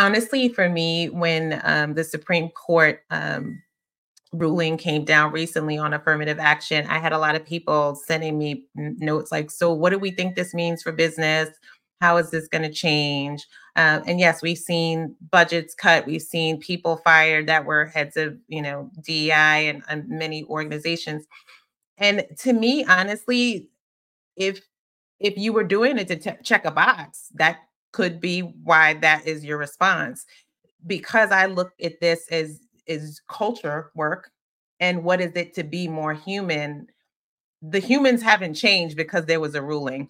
honestly, for me, when um, the Supreme Court um, ruling came down recently on affirmative action, I had a lot of people sending me notes like, So, what do we think this means for business? How is this going to change? Uh, and yes, we've seen budgets cut. We've seen people fired that were heads of, you know, DEI and, and many organizations. And to me, honestly, if if you were doing it to check a box, that could be why that is your response. Because I look at this as is culture work and what is it to be more human the humans haven't changed because there was a ruling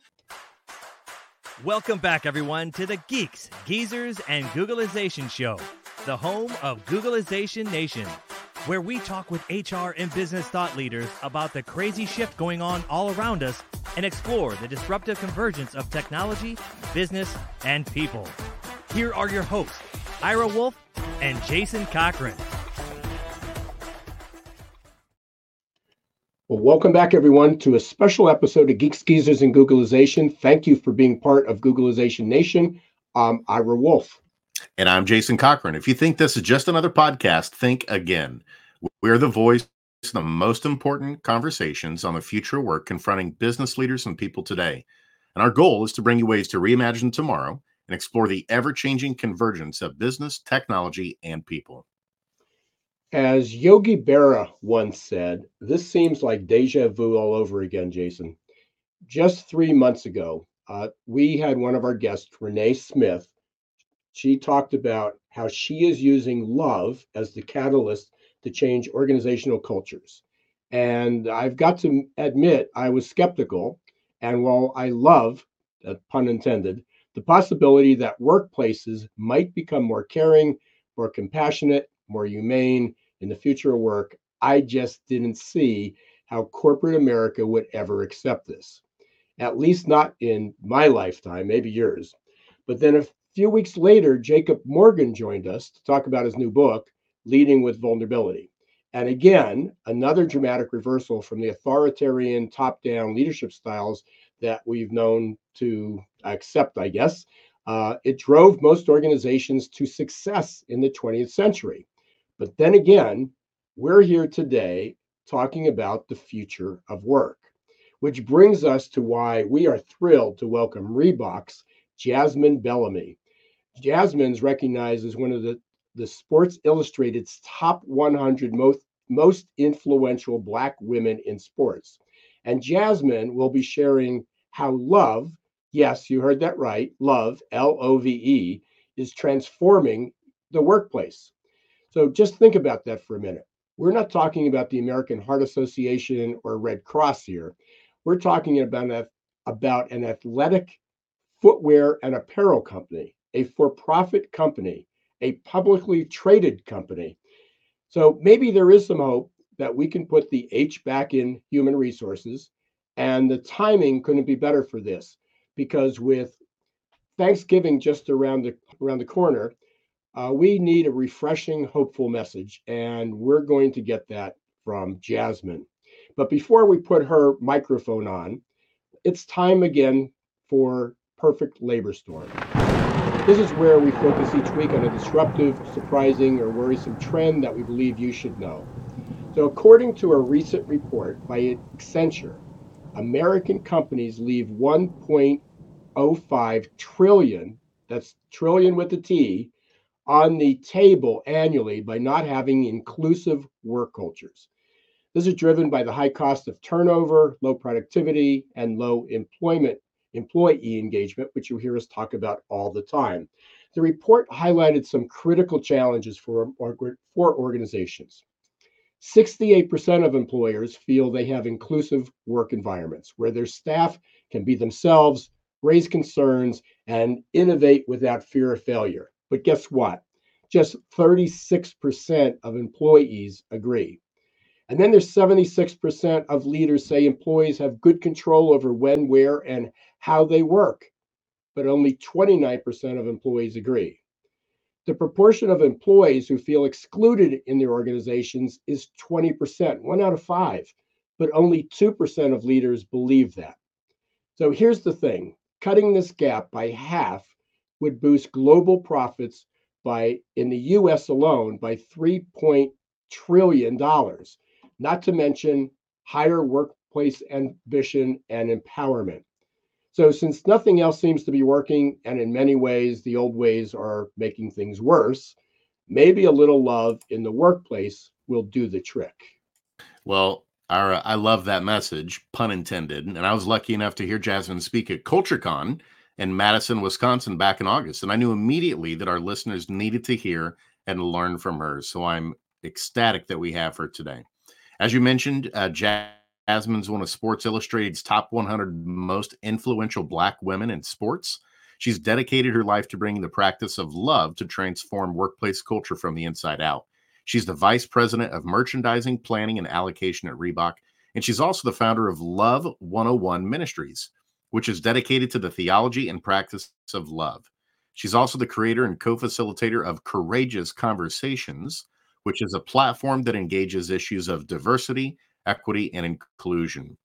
welcome back everyone to the geeks geezers and googlization show the home of googlization nation where we talk with hr and business thought leaders about the crazy shift going on all around us and explore the disruptive convergence of technology business and people here are your hosts ira wolfe and jason cochran Well, welcome back, everyone, to a special episode of Geeks Geezers and Googlization. Thank you for being part of Googlization Nation. Ira Wolfe. And I'm Jason Cochran. If you think this is just another podcast, think again. We're the voice of the most important conversations on the future of work confronting business leaders and people today. And our goal is to bring you ways to reimagine tomorrow and explore the ever changing convergence of business, technology, and people. As Yogi Berra once said, this seems like deja vu all over again, Jason. Just three months ago, uh, we had one of our guests, Renee Smith. She talked about how she is using love as the catalyst to change organizational cultures. And I've got to admit, I was skeptical. And while I love, uh, pun intended, the possibility that workplaces might become more caring, more compassionate, more humane, in the future of work, I just didn't see how corporate America would ever accept this. At least not in my lifetime, maybe yours. But then a few weeks later, Jacob Morgan joined us to talk about his new book, Leading with Vulnerability. And again, another dramatic reversal from the authoritarian top down leadership styles that we've known to accept, I guess. Uh, it drove most organizations to success in the 20th century. But then again, we're here today talking about the future of work, which brings us to why we are thrilled to welcome Reebok's Jasmine Bellamy. Jasmine's recognized as one of the, the Sports Illustrated's top 100 most, most influential Black women in sports. And Jasmine will be sharing how love, yes, you heard that right, love, L O V E, is transforming the workplace. So just think about that for a minute. We're not talking about the American Heart Association or Red Cross here. We're talking about, about an athletic footwear and apparel company, a for profit company, a publicly traded company. So maybe there is some hope that we can put the H back in human resources. And the timing couldn't be better for this because with Thanksgiving just around the around the corner, uh, we need a refreshing, hopeful message, and we're going to get that from Jasmine. But before we put her microphone on, it's time again for Perfect Labor Storm. This is where we focus each week on a disruptive, surprising, or worrisome trend that we believe you should know. So, according to a recent report by Accenture, American companies leave 1.05 trillion, that's trillion with a T, on the table annually by not having inclusive work cultures. This is driven by the high cost of turnover, low productivity, and low employment employee engagement, which you hear us talk about all the time. The report highlighted some critical challenges for, for organizations. 68% of employers feel they have inclusive work environments where their staff can be themselves, raise concerns, and innovate without fear of failure. But guess what? Just 36% of employees agree. And then there's 76% of leaders say employees have good control over when, where, and how they work. But only 29% of employees agree. The proportion of employees who feel excluded in their organizations is 20%, one out of five. But only 2% of leaders believe that. So here's the thing cutting this gap by half would boost global profits by in the US alone by 3 trillion dollars, not to mention higher workplace ambition and empowerment. So since nothing else seems to be working and in many ways the old ways are making things worse, maybe a little love in the workplace will do the trick. Well, I love that message, pun intended. And I was lucky enough to hear Jasmine speak at CultureCon in Madison, Wisconsin back in August. And I knew immediately that our listeners needed to hear and learn from her. So I'm ecstatic that we have her today. As you mentioned, uh, Jasmine's one of Sports Illustrated's top 100 most influential Black women in sports. She's dedicated her life to bringing the practice of love to transform workplace culture from the inside out. She's the vice president of merchandising, planning, and allocation at Reebok. And she's also the founder of Love 101 Ministries, which is dedicated to the theology and practice of love. She's also the creator and co facilitator of Courageous Conversations, which is a platform that engages issues of diversity, equity, and inclusion.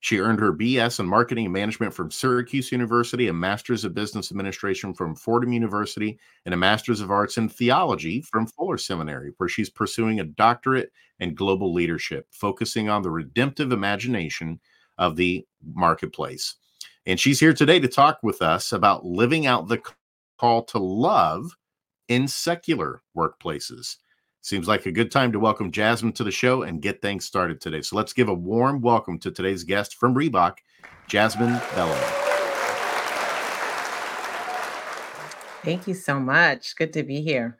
She earned her BS in Marketing Management from Syracuse University, a Master's of Business Administration from Fordham University, and a Master's of Arts in Theology from Fuller Seminary, where she's pursuing a doctorate in global leadership, focusing on the redemptive imagination of the marketplace. And she's here today to talk with us about living out the call to love in secular workplaces. Seems like a good time to welcome Jasmine to the show and get things started today. So let's give a warm welcome to today's guest from Reebok, Jasmine Bellamy. Thank you so much. Good to be here.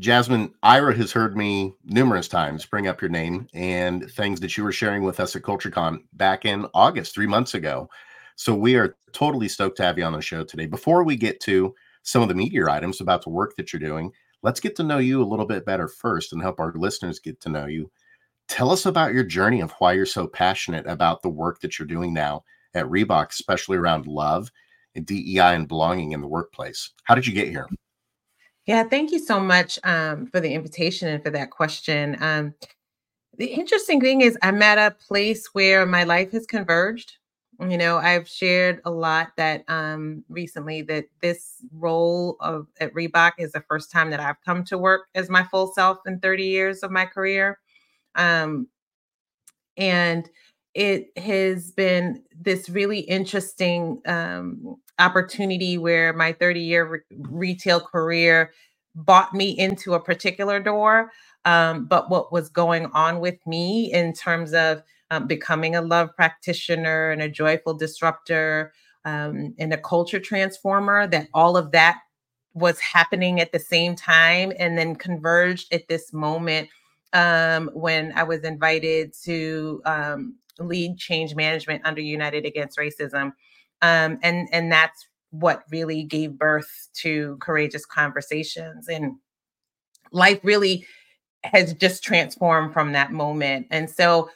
Jasmine, Ira has heard me numerous times bring up your name and things that you were sharing with us at CultureCon back in August, three months ago. So we are totally stoked to have you on the show today. Before we get to some of the meteor items about the work that you're doing, let's get to know you a little bit better first and help our listeners get to know you. Tell us about your journey of why you're so passionate about the work that you're doing now at Reebok, especially around love and DEI and belonging in the workplace. How did you get here? Yeah, thank you so much um, for the invitation and for that question. Um, the interesting thing is, I'm at a place where my life has converged. You know, I've shared a lot that um, recently that this role of at Reebok is the first time that I've come to work as my full self in 30 years of my career. Um, and it has been this really interesting um, opportunity where my 30 year re- retail career bought me into a particular door. Um, but what was going on with me in terms of um, becoming a love practitioner and a joyful disruptor um, and a culture transformer, that all of that was happening at the same time and then converged at this moment um, when I was invited to um, lead change management under United Against Racism. Um, and, and that's what really gave birth to Courageous Conversations. And life really has just transformed from that moment. And so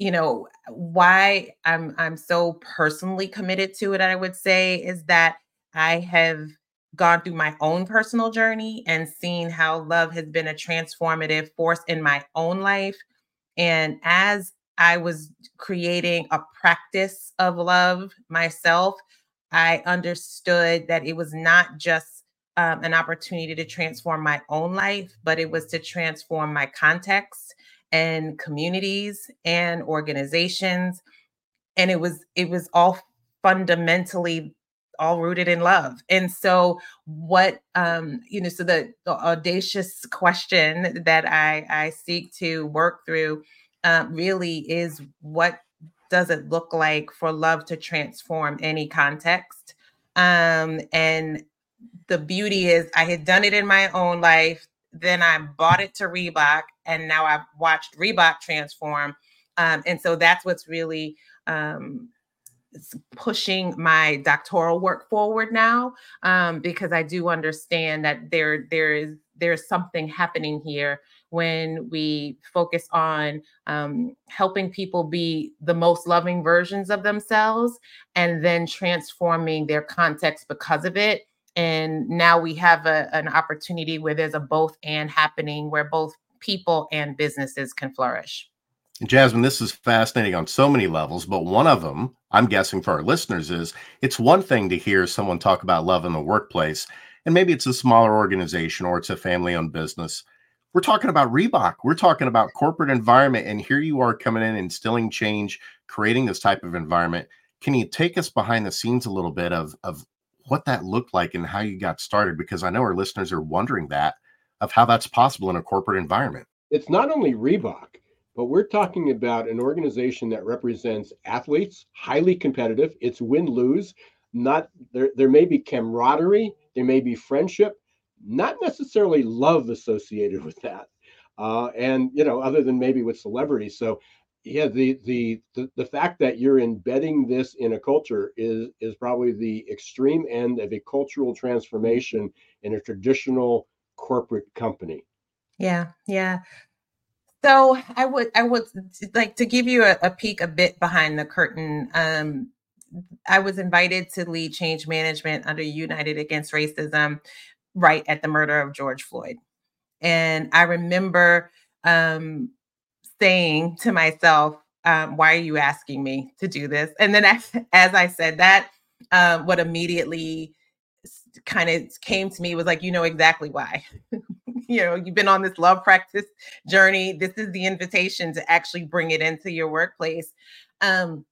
you know why i'm i'm so personally committed to it i would say is that i have gone through my own personal journey and seen how love has been a transformative force in my own life. And as i was creating a practice of love myself i understood that it was not just um, an opportunity to transform my own life but it was to transform my context and communities and organizations and it was it was all fundamentally all rooted in love. And so what um you know so the, the audacious question that i i seek to work through uh, really is what does it look like for love to transform any context? Um and the beauty is i had done it in my own life then I bought it to Reebok, and now I've watched Reebok transform. Um, and so that's what's really um, pushing my doctoral work forward now, um, because I do understand that there there is there's something happening here when we focus on um, helping people be the most loving versions of themselves and then transforming their context because of it and now we have a, an opportunity where there's a both and happening where both people and businesses can flourish Jasmine, this is fascinating on so many levels, but one of them, I'm guessing for our listeners, is it's one thing to hear someone talk about love in the workplace. and maybe it's a smaller organization or it's a family owned business. We're talking about Reebok. We're talking about corporate environment. And here you are coming in, instilling change, creating this type of environment. Can you take us behind the scenes a little bit of, of what that looked like and how you got started? Because I know our listeners are wondering that of how that's possible in a corporate environment. It's not only Reebok, but we're talking about an organization that represents athletes, highly competitive. It's win lose. Not there. There may be camaraderie. There may be friendship. Not necessarily love associated with that. Uh, and you know, other than maybe with celebrities. So yeah the, the the the fact that you're embedding this in a culture is is probably the extreme end of a cultural transformation in a traditional corporate company. Yeah yeah. So i would i would like to give you a, a peek a bit behind the curtain um i was invited to lead change management under united against racism right at the murder of george floyd. And i remember um saying to myself, um, why are you asking me to do this? And then as, as I said that, um, what immediately kind of came to me was like, you know exactly why. you know, you've been on this love practice journey. This is the invitation to actually bring it into your workplace. Um,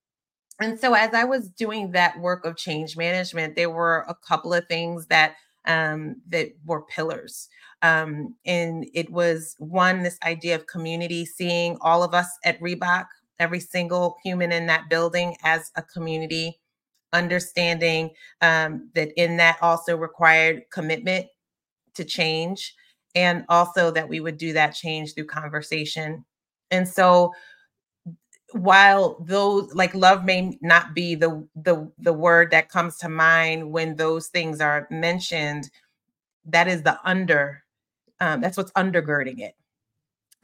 and so as I was doing that work of change management, there were a couple of things that um, that were pillars. Um, and it was one, this idea of community, seeing all of us at Reebok, every single human in that building as a community, understanding um, that in that also required commitment to change, and also that we would do that change through conversation. And so while those like love may not be the the the word that comes to mind when those things are mentioned that is the under um, that's what's undergirding it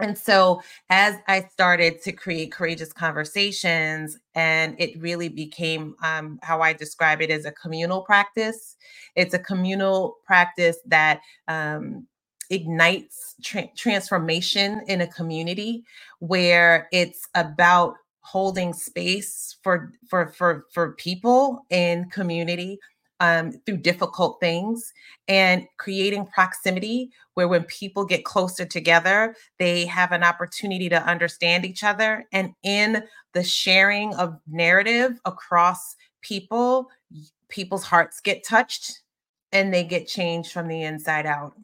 and so as i started to create courageous conversations and it really became um, how i describe it as a communal practice it's a communal practice that um, ignites tra- transformation in a community where it's about holding space for for for for people in community um, through difficult things and creating proximity where when people get closer together they have an opportunity to understand each other. And in the sharing of narrative across people people's hearts get touched and they get changed from the inside out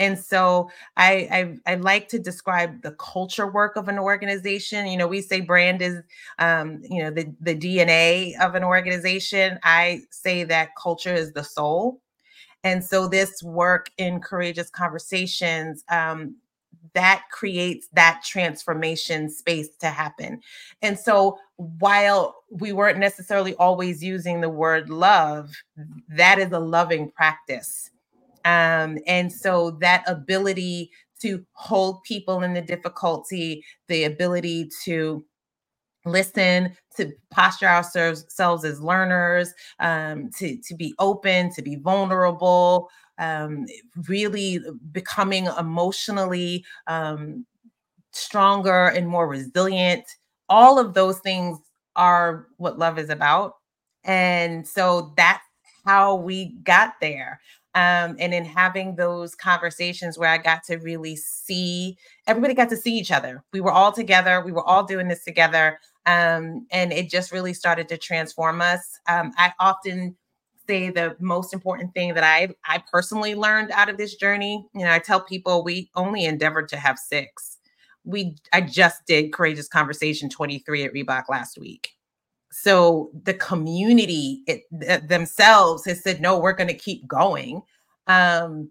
and so I, I, I like to describe the culture work of an organization. You know, we say brand is um, you know the the DNA of an organization. I say that culture is the soul. And so this work in courageous conversations um, that creates that transformation space to happen. And so while we weren't necessarily always using the word love, that is a loving practice um, and so that ability to hold people in the difficulty, the ability to listen, to posture ourselves as learners, um, to, to be open, to be vulnerable, um, really becoming emotionally um, stronger and more resilient. All of those things are what love is about. And so that's how we got there um, and in having those conversations where I got to really see everybody got to see each other. We were all together. We were all doing this together, um, and it just really started to transform us. Um, I often say the most important thing that I I personally learned out of this journey. You know, I tell people we only endeavored to have six. We I just did courageous conversation 23 at Reebok last week so the community it, th- themselves has said no we're going to keep going. Um,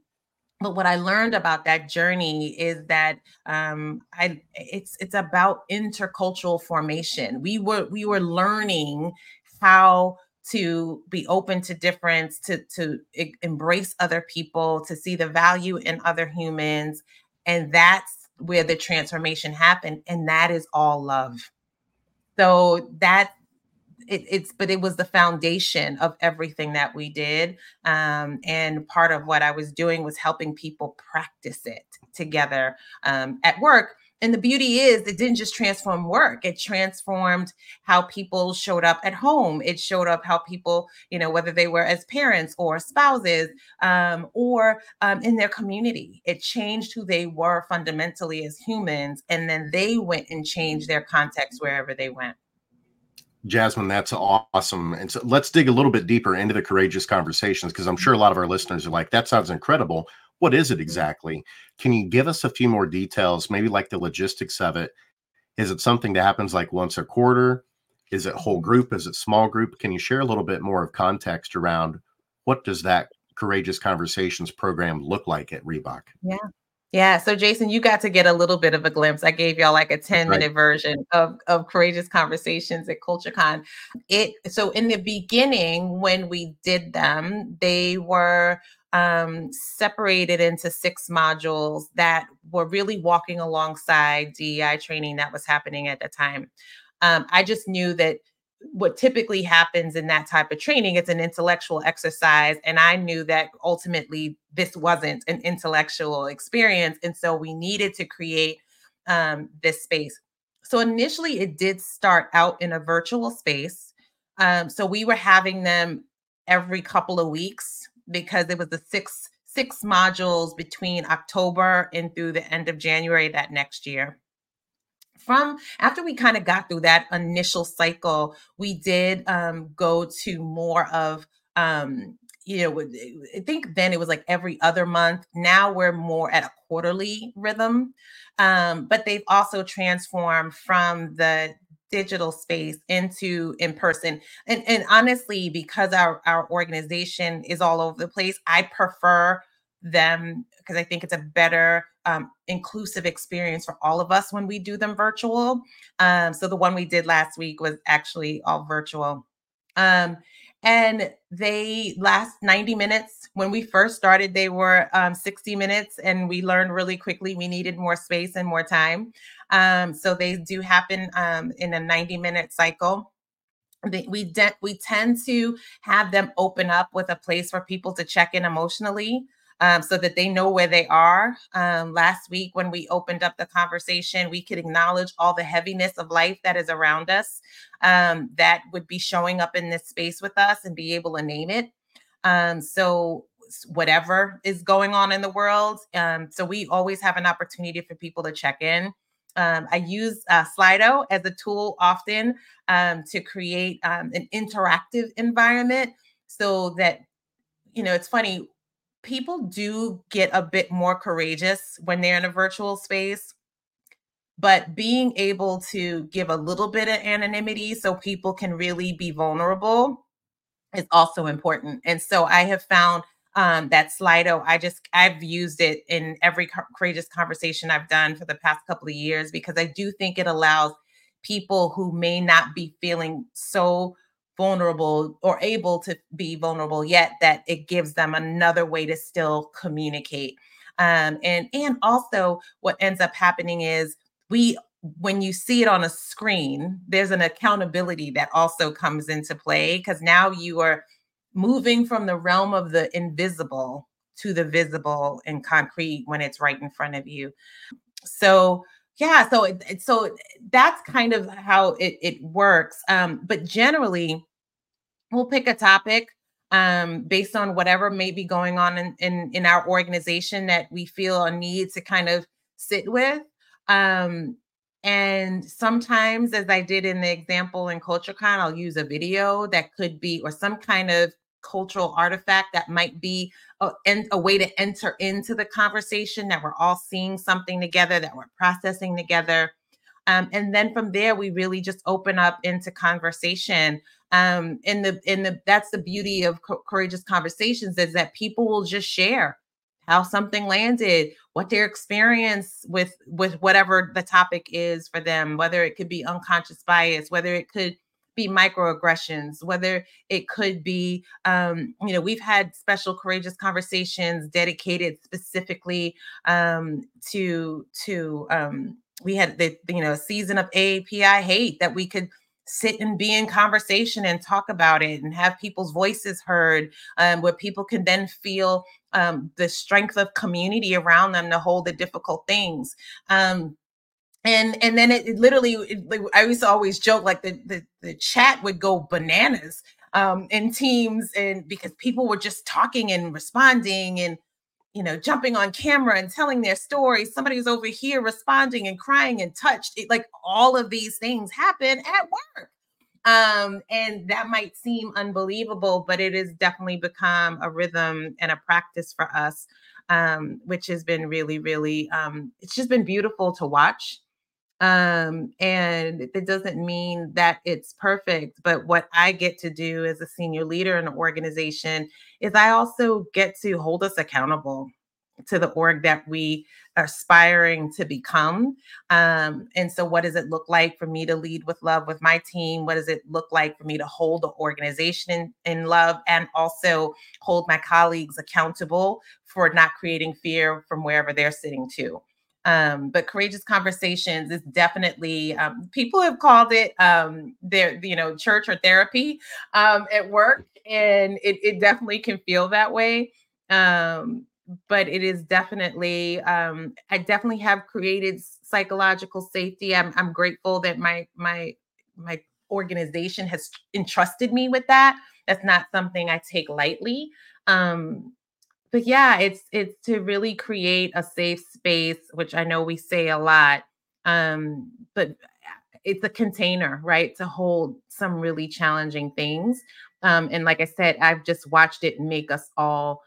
but what i learned about that journey is that um, I, it's it's about intercultural formation. We were we were learning how to be open to difference to to embrace other people to see the value in other humans and that's where the transformation happened and that is all love. So that it, it's but it was the foundation of everything that we did um, and part of what i was doing was helping people practice it together um, at work. And the beauty is it didn't just transform work it transformed how people showed up at home. It showed up how people you know whether they were as parents or spouses um, or um, in their community. It changed who they were fundamentally as humans and then they went and changed their context wherever they went Jasmine, that's awesome. And so let's dig a little bit deeper into the courageous conversations because I'm sure a lot of our listeners are like, that sounds incredible. What is it mm-hmm. exactly? Can you give us a few more details, maybe like the logistics of it? Is it something that happens like once a quarter? Is it whole group? Is it small group? Can you share a little bit more of context around what does that Courageous Conversations program look like at Reebok? Yeah. Yeah. So Jason, you got to get a little bit of a glimpse. I gave y'all like a 10 minute right. version of, of courageous conversations at CultureCon. It so in the beginning, when we did them, they were um, separated into six modules that were really walking alongside DEI training that was happening at the time. Um, I just knew that what typically happens in that type of training it's an intellectual exercise and i knew that ultimately this wasn't an intellectual experience and so we needed to create um, this space so initially it did start out in a virtual space um, so we were having them every couple of weeks because it was the six six modules between October and through the end of January that next year. From after we kind of got through that initial cycle, we did um, go to more of um, you know, I think then it was like every other month. Now we're more at a quarterly rhythm. Um, but they've also transformed from the digital space into in person and and honestly because our our organization is all over the place i prefer them because i think it's a better um, inclusive experience for all of us when we do them virtual. Um, so the one we did last week was actually all virtual. Um, and they last 90 minutes. When we first started they were um, 60 minutes and we learned really quickly we needed more space and more time. Um, so they do happen um, in a 90 minute cycle. We de- we tend to have them open up with a place for people to check in emotionally um, so that they know where they are. Um, last week, when we opened up the conversation, we could acknowledge all the heaviness of life that is around us um, that would be showing up in this space with us and be able to name it. Um, so, whatever is going on in the world. Um, so, we always have an opportunity for people to check in. Um, I use uh, Slido as a tool often to create an interactive environment so that you know it's funny people do get a bit more courageous when they're in a virtual space but being able to give a little bit of anonymity so people can really be vulnerable is also important. And so i have found um, that slido i just i've used it in every courageous conversation i've done for the past couple of years because i do think it allows people who may not be feeling so vulnerable or able to be vulnerable yet that it gives them another way to still communicate. Um, and and also what ends up happening is we when you see it on a screen there's an accountability that also comes into play because now you are moving from the realm of the invisible to the visible and concrete when it's right in front of you. So yeah so it, so that's kind of how it, it works. Um, but generally we'll pick a topic um, based on whatever may be going on in, in, in our organization that we feel a need to kind of sit with. Um, and sometimes, as I did in the example in CultureCon, I'll use a video that could be, or some kind of cultural artifact that might be a, a way to enter into the conversation that we're all seeing something together, that we're processing together. Um, and then from there, we really just open up into conversation um in the in the that's the beauty of co- courageous conversations is that people will just share how something landed what their experience with with whatever the topic is for them whether it could be unconscious bias whether it could be microaggressions whether it could be um, you know we've had special courageous conversations dedicated specifically um, to to um, we had the you know season of AAPI hate that we could sit and be in conversation and talk about it and have people's voices heard um, where people can then feel um, the strength of community around them to hold the difficult things um, and and then it, it literally it, i used to always joke like the, the the chat would go bananas um in teams and because people were just talking and responding and you know jumping on camera and telling their story somebody was over here responding and crying and touched it, like all of these things happen at work. Um and that might seem unbelievable but it has definitely become a rhythm and a practice for us um which has been really really um it's just been beautiful to watch um and it doesn't mean that it's perfect but what i get to do as a senior leader in an organization is i also get to hold us accountable to the org that we are aspiring to become. Um and so what does it look like for me to lead with love with my team? What does it look like for me to hold the organization in, in love and also hold my colleagues accountable for not creating fear from wherever they're sitting too um, but courageous conversations is definitely um, people have called it um, their you know church or therapy um, at work, and it, it definitely can feel that way. Um, but it is definitely um, I definitely have created psychological safety. I'm I'm grateful that my my my organization has entrusted me with that. That's not something I take lightly. Um, but yeah, it's it's to really create a safe space, which I know we say a lot. Um, but it's a container, right, to hold some really challenging things. Um, and like I said, I've just watched it make us all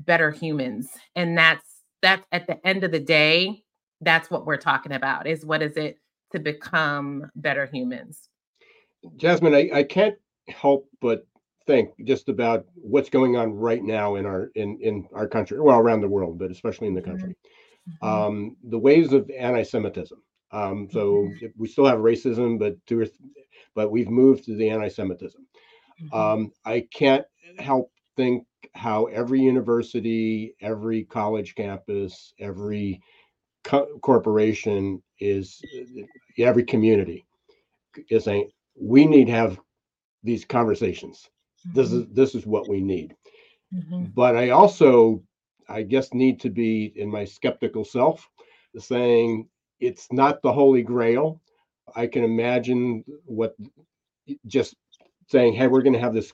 better humans. And that's that's at the end of the day, that's what we're talking about is what is it to become better humans. Jasmine, I, I can't help but think just about what's going on right now in our in in our country, well around the world, but especially in the country. Mm-hmm. Um, the waves of anti-Semitism. Um, so mm-hmm. we still have racism, but two or th- but we've moved to the anti-Semitism. Mm-hmm. Um, I can't help think how every university, every college campus, every co- corporation is every community is saying we need to have these conversations this is mm-hmm. this is what we need mm-hmm. but i also i guess need to be in my skeptical self saying it's not the holy grail i can imagine what just saying hey we're going to have this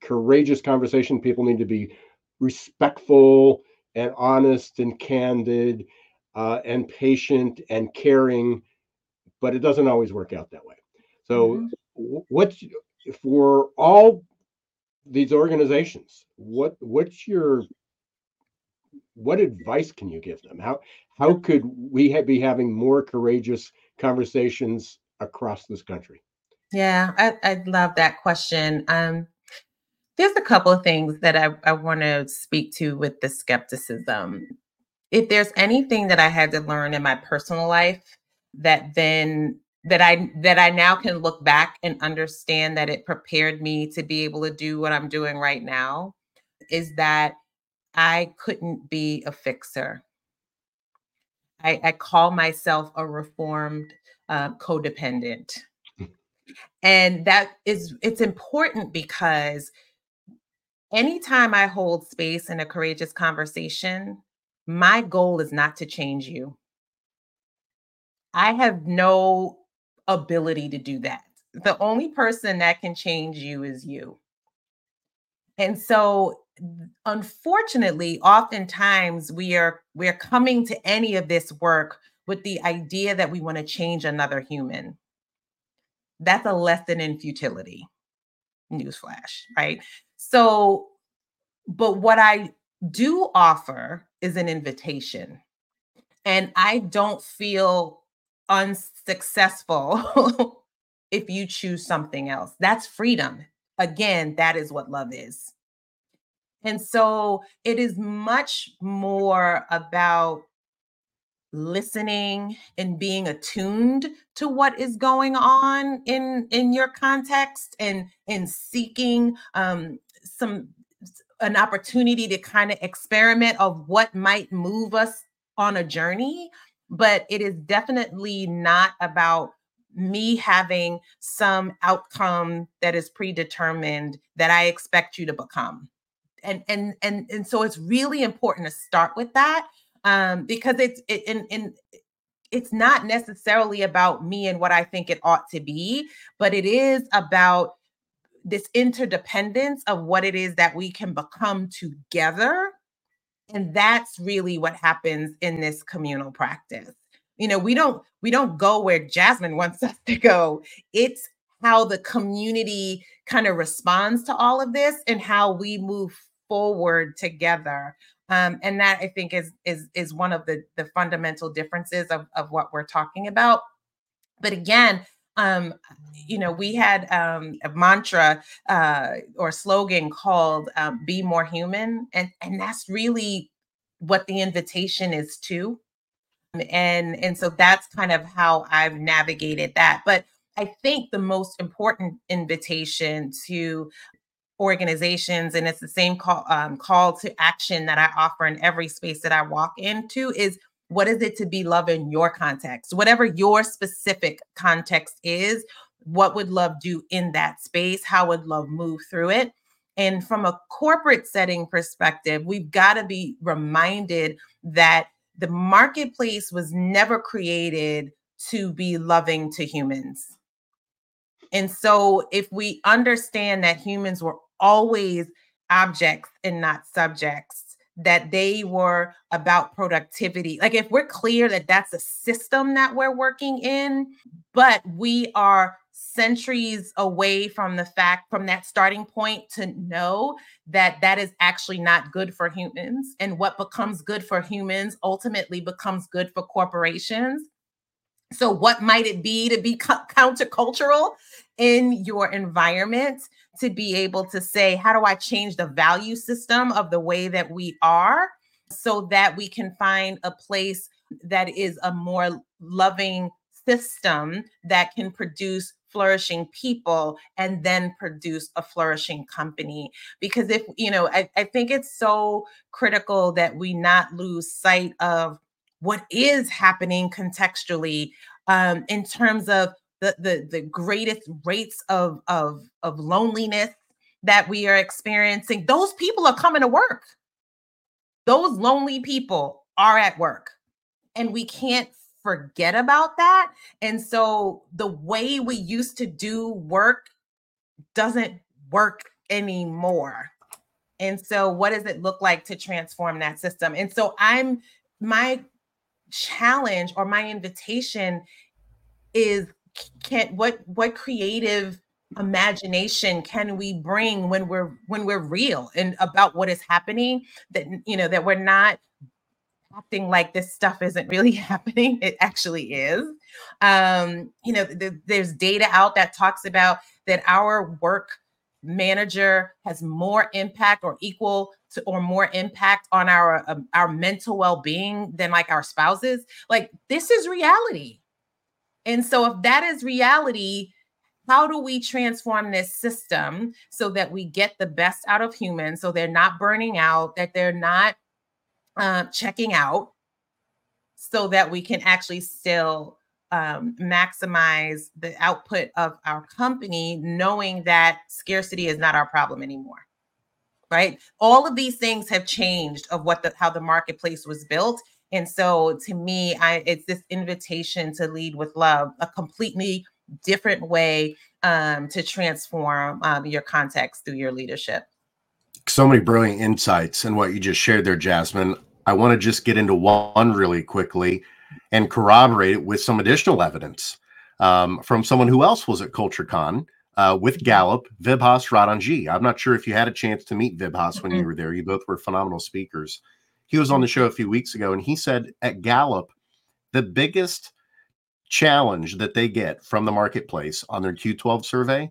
courageous conversation people need to be respectful and honest and candid uh, and patient and caring but it doesn't always work out that way so mm-hmm. what's for all these organizations, what what's your what advice can you give them? How how could we be having more courageous conversations across this country? Yeah, I, I love that question. Um, there's a couple of things that I, I want to speak to with the skepticism. If there's anything that I had to learn in my personal life that then that I that I now can look back and understand that it prepared me to be able to do what I'm doing right now is that I couldn't be a fixer. I, I call myself a reformed uh, codependent. and that is it's important because anytime I hold space in a courageous conversation, my goal is not to change you. I have no ability to do that. The only person that can change you is you. And so unfortunately, oftentimes we are we're coming to any of this work with the idea that we want to change another human. That's a lesson in futility. Newsflash, right? So, but what I do offer is an invitation. And I don't feel unsuccessful if you choose something else. That's freedom. Again, that is what love is. And so it is much more about listening and being attuned to what is going on in in your context and in seeking um some an opportunity to kind of experiment of what might move us on a journey but it is definitely not about me having some outcome that is predetermined that I expect you to become. And and and and so it's really important to start with that um because it's it, in it's not necessarily about me and what I think it ought to be, but it is about this interdependence of what it is that we can become together. And that's really what happens in this communal practice. You know, we don't we don't go where Jasmine wants us to go. It's how the community kind of responds to all of this and how we move forward together um, and that I think is is is one of the the fundamental differences of of what we're talking about. But again, um, you know, we had um, a mantra uh, or slogan called um, "Be More Human," and and that's really what the invitation is to. And and so that's kind of how I've navigated that. But I think the most important invitation to organizations and it's the same call um, call to action that i offer in every space that i walk into is what is it to be love in your context? Whatever your specific context is what would love do in that space? How would love move through it? And from a corporate setting perspective we've got to be reminded that the marketplace was never created to be loving to humans. And so, if we understand that humans were always objects and not subjects, that they were about productivity. Like if we're clear that that's a system that we're working in, but we are centuries away from the fact from that starting point to know that that is actually not good for humans and what becomes good for humans ultimately becomes good for corporations so what might it be to be countercultural in your environment to be able to say, how do I change the value system of the way that we are? So that we can find a place that is a more loving system that can produce flourishing people and then produce a flourishing company. Because if you know I, I think it's so critical that we not lose sight of what is happening contextually um, in terms of the, the, the greatest rates of, of, of loneliness that we are experiencing, those people are coming to work. Those lonely people are at work. And we can't forget about that. And so the way we used to do work doesn't work anymore. And so, what does it look like to transform that system? And so, I'm my challenge or my invitation is can what what creative imagination can we bring when we're when we're real and about what is happening that you know that we're not acting like this stuff isn't really happening? It actually is. Um you know th- there's data out that talks about that our work manager has more impact or equal to or more impact on our um, our mental well-being than like our spouses. Like this is reality and so, if that is reality, how do we transform this system so that we get the best out of humans so they're not burning out, that they're not uh, checking out, so that we can actually still um, maximize the output of our company, knowing that scarcity is not our problem anymore? Right. All of these things have changed of what the how the marketplace was built and so to me, I it's this invitation to lead with love, a completely different way um, to transform um, your context through your leadership. So many brilliant insights in what you just shared there, Jasmine. I want to just get into one really quickly and corroborate it with some additional evidence um, from someone who else was at CultureCon uh, with Gallup, Vibhas Ratanjee. I'm not sure if you had a chance to meet Vibhas when mm-hmm. you were there. You both were phenomenal speakers. He was on the show a few weeks ago and he said at Gallup, the biggest challenge that they get from the marketplace on their Q12 survey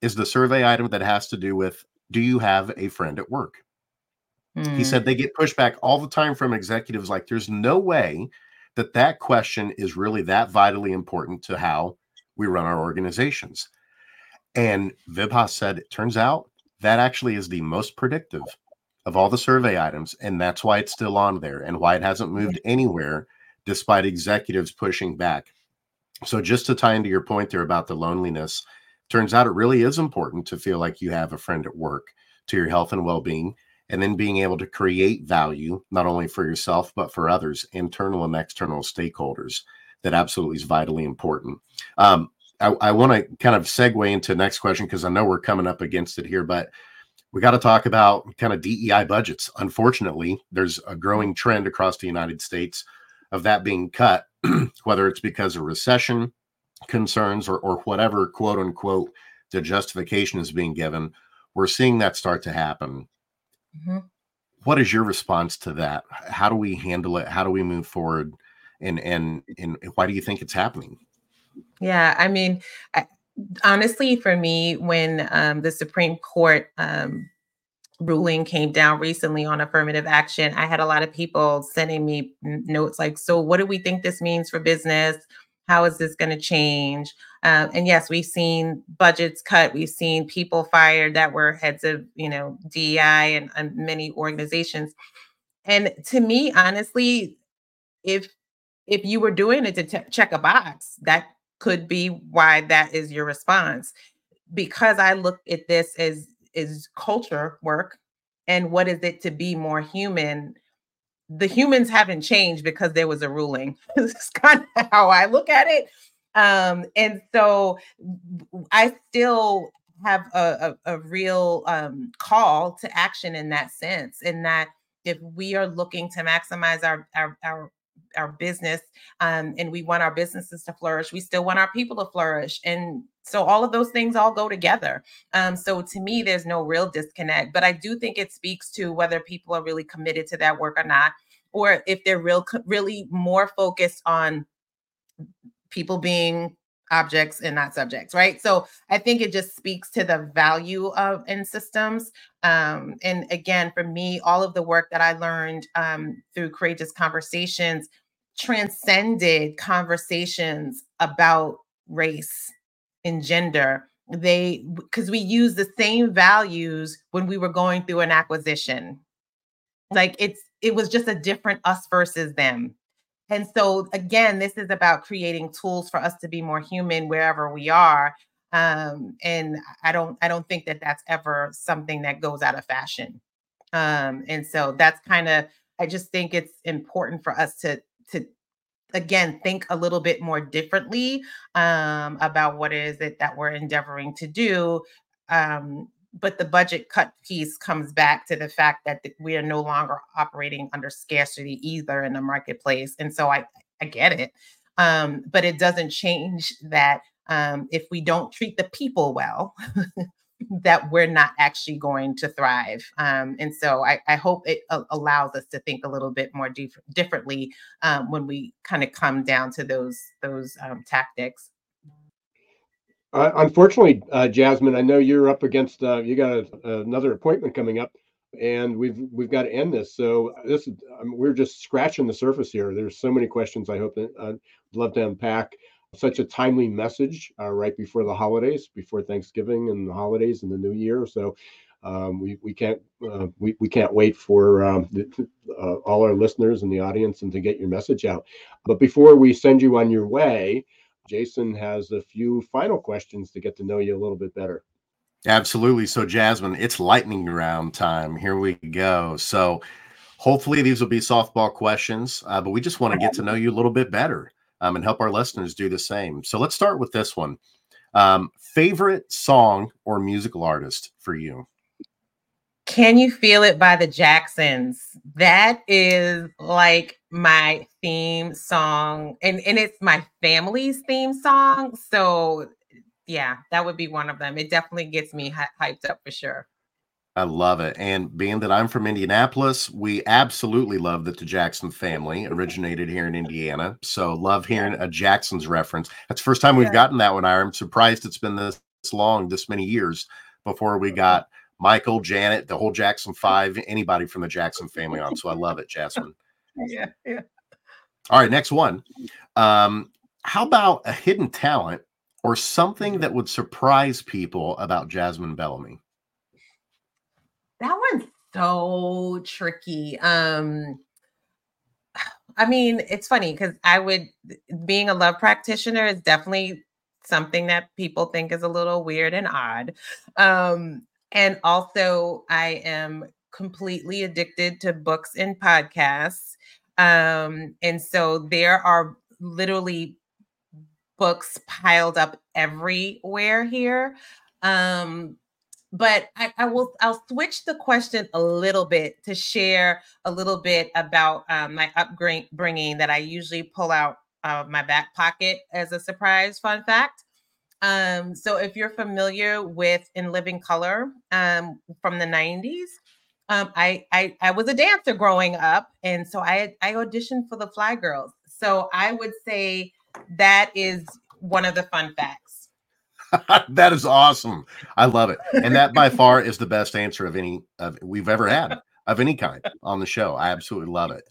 is the survey item that has to do with do you have a friend at work? Mm. He said hmm. they get pushback all the time from executives like there's no way that that question is really that vitally important to how we run our organizations. And Vibhas said it turns out that actually is the most predictive of all the survey items, and that's why it's still on there and why it hasn't moved anywhere despite executives pushing back. So, just to tie into your point there about the loneliness, turns out it really is important to feel like you have a friend at work to your health and well being, and then being able to create value not only for yourself, but for others, internal and external stakeholders. that absolutely is vitally important. Um, I, I want to kind of segue into the next question because I know we're coming up against it here, but we got to talk about kind of DEI budgets. Unfortunately, there's a growing trend across the United States of that being cut, whether it's because of recession concerns or, or whatever quote unquote the justification is being given. We're seeing that start to happen. Mm-hmm. What is your response to that? How do we handle it? How do we move forward? And and and why do you think it's happening? Yeah, I mean, I, honestly, for me, when um, the Supreme Court um, ruling came down recently on affirmative action, I had a lot of people sending me notes like, "So, what do we think this means for business? How is this going to change?" Um, and yes, we've seen budgets cut. We've seen people fired that were heads of, you know, DEI and, and many organizations. And to me, honestly, if if you were doing it to check a box, that could be why that is your response. Because I look at this as is culture work and what is it to be more human the humans haven't changed because there was a ruling. it's kind of how I look at it. Um, and so I still have a, a, a real um, call to action in that sense, in that if we are looking to maximize our, our, our our business um, and we want our businesses to flourish we still want our people to flourish and so all of those things all go together. Um, so to me there's no real disconnect but i do think it speaks to whether people are really committed to that work or not or if they're real really more focused on people being objects and not subjects right? So i think it just speaks to the value of in systems um, and again for me all of the work that i learned um, through courageous conversations transcended conversations about race and gender they because we use the same values when we were going through an acquisition like it's it was just a different us versus them and so again, this is about creating tools for us to be more human wherever we are. Um, and I don't I don't think that that's ever something that goes out of fashion. Um, and so that's kind of I just think it's important for us to to again think a little bit more differently um, about what is it that we're endeavoring to do um, but the budget cut piece comes back to the fact that we are no longer operating under scarcity either in the marketplace and so i i get it um, but it doesn't change that um, if we don't treat the people well that we're not actually going to thrive um, and so i, I hope it a- allows us to think a little bit more dif- differently um, when we kind of come down to those those um, tactics uh, unfortunately, uh, Jasmine, I know you're up against uh, you got a, another appointment coming up, and we've we've got to end this. So this is um, we're just scratching the surface here. There's so many questions. I hope that I'd uh, love to unpack. Such a timely message uh, right before the holidays, before Thanksgiving and the holidays and the New Year. So um, we we can't uh, we we can't wait for um, the, all our listeners and the audience and to get your message out. But before we send you on your way. Jason has a few final questions to get to know you a little bit better. Absolutely. So, Jasmine, it's lightning round time. Here we go. So, hopefully, these will be softball questions, uh, but we just want to get to know you a little bit better um, and help our listeners do the same. So, let's start with this one. Um, favorite song or musical artist for you? Can You Feel It by the Jacksons? That is like my theme song, and, and it's my family's theme song. So, yeah, that would be one of them. It definitely gets me hy- hyped up for sure. I love it. And being that I'm from Indianapolis, we absolutely love that the Jackson family originated here in Indiana. So love hearing a Jackson's reference. That's the first time we've gotten that one. I'm surprised it's been this long, this many years before we got Michael, Janet, the whole Jackson Five, anybody from the Jackson family on. So I love it, Jasmine. yeah, yeah. All right, next one. Um, how about a hidden talent or something that would surprise people about Jasmine Bellamy? That one's so tricky. Um, I mean, it's funny because I would being a love practitioner is definitely something that people think is a little weird and odd. Um, and also, I am completely addicted to books and podcasts. Um, and so there are literally books piled up everywhere here. Um, but I, I, will I'll switch the question a little bit to share a little bit about um, my upbringing that I usually pull out of my back pocket as a surprise fun fact. Um, so if you're familiar with In Living Color um, from the 90s, um, I, I, I was a dancer growing up, and so I I auditioned for the Fly Girls. So I would say that is one of the fun facts. that is awesome. I love it, and that by far is the best answer of any of we've ever had of any kind on the show. I absolutely love it.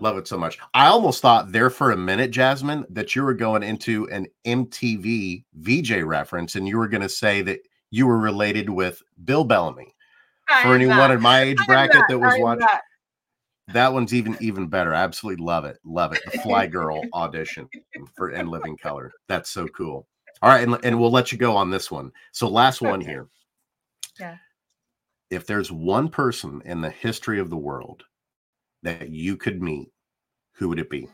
Love it so much. I almost thought there for a minute, Jasmine, that you were going into an MTV VJ reference and you were going to say that you were related with Bill Bellamy. I for anyone not. in my age bracket not, that was watching, that one's even even better. I absolutely love it. Love it. The Fly Girl audition for In Living Color. That's so cool. All right, and, and we'll let you go on this one. So last one here. Yeah. If there's one person in the history of the world that you could meet, who would it be?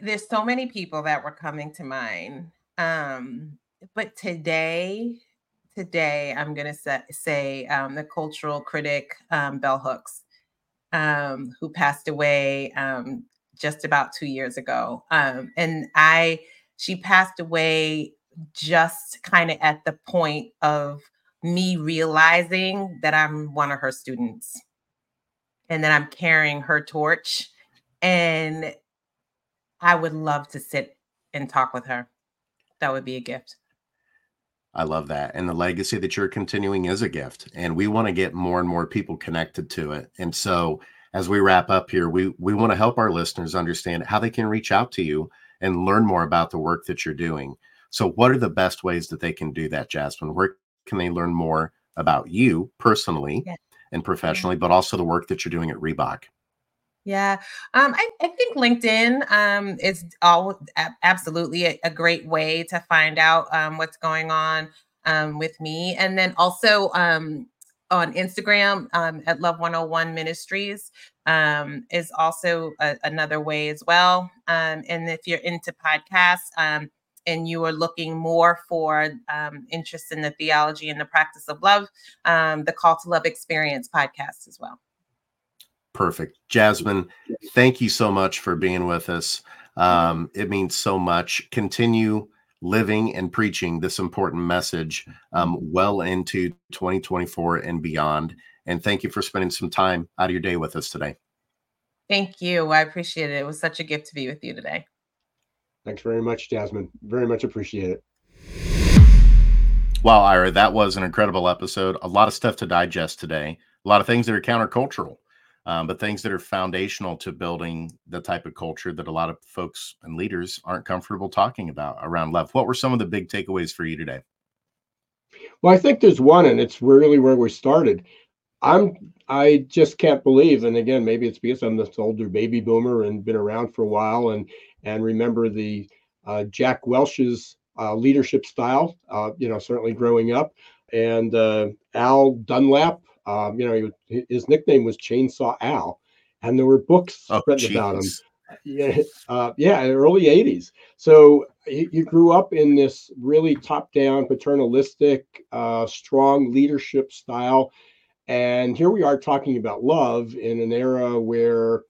There's so many people that were coming to mind. Um, but today, today I'm going to say, say um, the cultural critic um, Bell Hooks, um, who passed away um, just about two years ago. Um, and I, she passed away just kind of at the point of me realizing that I'm one of her students and then I'm carrying her torch. And I would love to sit and talk with her. That would be a gift. I love that. And the legacy that you're continuing is a gift. And we want to get more and more people connected to it. And so as we wrap up here, we we want to help our listeners understand how they can reach out to you and learn more about the work that you're doing. So what are the best ways that they can do that, Jasmine? Where can they learn more about you personally? Yeah and professionally, but also the work that you're doing at Reebok? Yeah, um, I, I, think LinkedIn um, is all absolutely a, a, great way to find out um, what's going on um, with me, and then also um, on Instagram um, at Love 101 Ministries is also a, another way as well. and if you're into podcasts, and you are looking more for um, interest in the theology and the practice of love, um, the Call to Love Experience podcast as well. Perfect. Jasmine, thank you so much for being with us. Um, it means so much. Continue living and preaching this important message um, well into 2024 and beyond. And thank you for spending some time out of your day with us today. Thank you. I appreciate it. It was such a gift to be with you today. Thanks very much, Jasmine. Very much appreciate it. Wow, Ira, that was an incredible episode. A lot of stuff to digest today. A lot of things that are countercultural, um, but things that are foundational to building the type of culture that a lot of folks and leaders aren't comfortable talking about around love. What were some of the big takeaways for you today? Well, I think there's one, and it's really where we started. I'm I just can't believe, and again, maybe it's because I'm this older baby boomer and been around for a while, and and remember the uh, Jack Welch's uh, leadership style. Uh, you know, certainly growing up, and uh, Al Dunlap. Um, you know, he, his nickname was Chainsaw Al, and there were books oh, written geez. about him. Yeah, uh, yeah, early '80s. So you, grew up in this really top-down, paternalistic, uh, strong leadership style, and here we are talking about love in an era where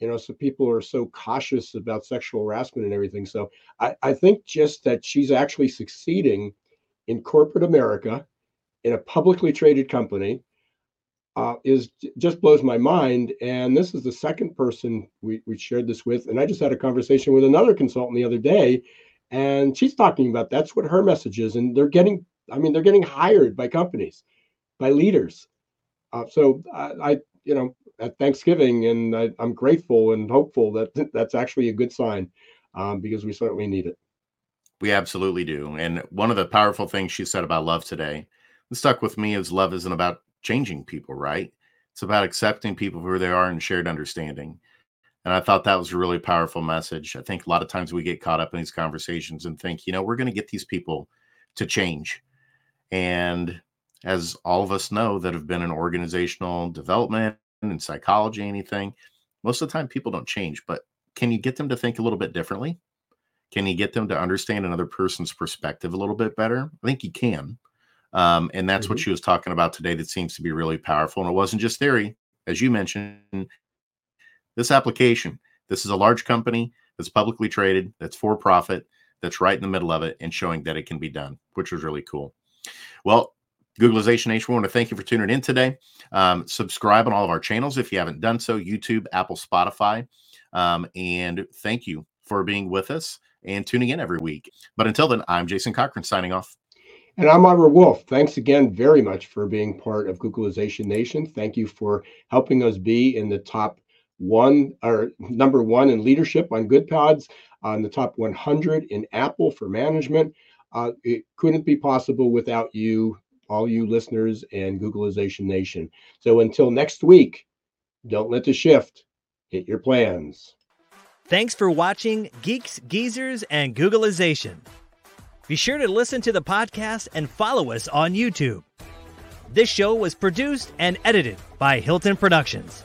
you know so people are so cautious about sexual harassment and everything so i, I think just that she's actually succeeding in corporate america in a publicly traded company uh, is just blows my mind and this is the second person we, we shared this with and i just had a conversation with another consultant the other day and she's talking about that's what her message is and they're getting i mean they're getting hired by companies by leaders uh, so I, I you know at Thanksgiving, and I, am grateful and hopeful that that's actually a good sign um, because we certainly need it. We absolutely do. And one of the powerful things she said about love today that stuck with me is love isn't about changing people, right? It's about accepting people who they are and shared understanding. And I thought that was a really powerful message. I think a lot of times we get caught up in these conversations and think, you know, we're going to get these people to change. And as all of us know that have been in organizational development and psychology, anything, most of the time people don't change, but can you get them to think a little bit differently? Can you get them to understand another person's perspective a little bit better? I think you can. Um, and that's mm-hmm. what she was talking about today that seems to be really powerful. And it wasn't just theory, as you mentioned. This application, this is a large company that's publicly traded, that's for profit, that's right in the middle of it and showing that it can be done, which was really cool. Well, Googlization Nation, we want to thank you for tuning in today. Um, subscribe on all of our channels if you haven't done so YouTube, Apple, Spotify. Um, and thank you for being with us and tuning in every week. But until then, I'm Jason Cochran signing off. And I'm Ira Wolfe. Thanks again very much for being part of Googlization Nation. Thank you for helping us be in the top one or number one in leadership on GoodPods, on the top 100 in Apple for management. Uh, it couldn't be possible without you, all you listeners and Googlization Nation. So until next week, don't let the shift hit your plans. Thanks for watching Geeks, Geezers, and Googlization. Be sure to listen to the podcast and follow us on YouTube. This show was produced and edited by Hilton Productions.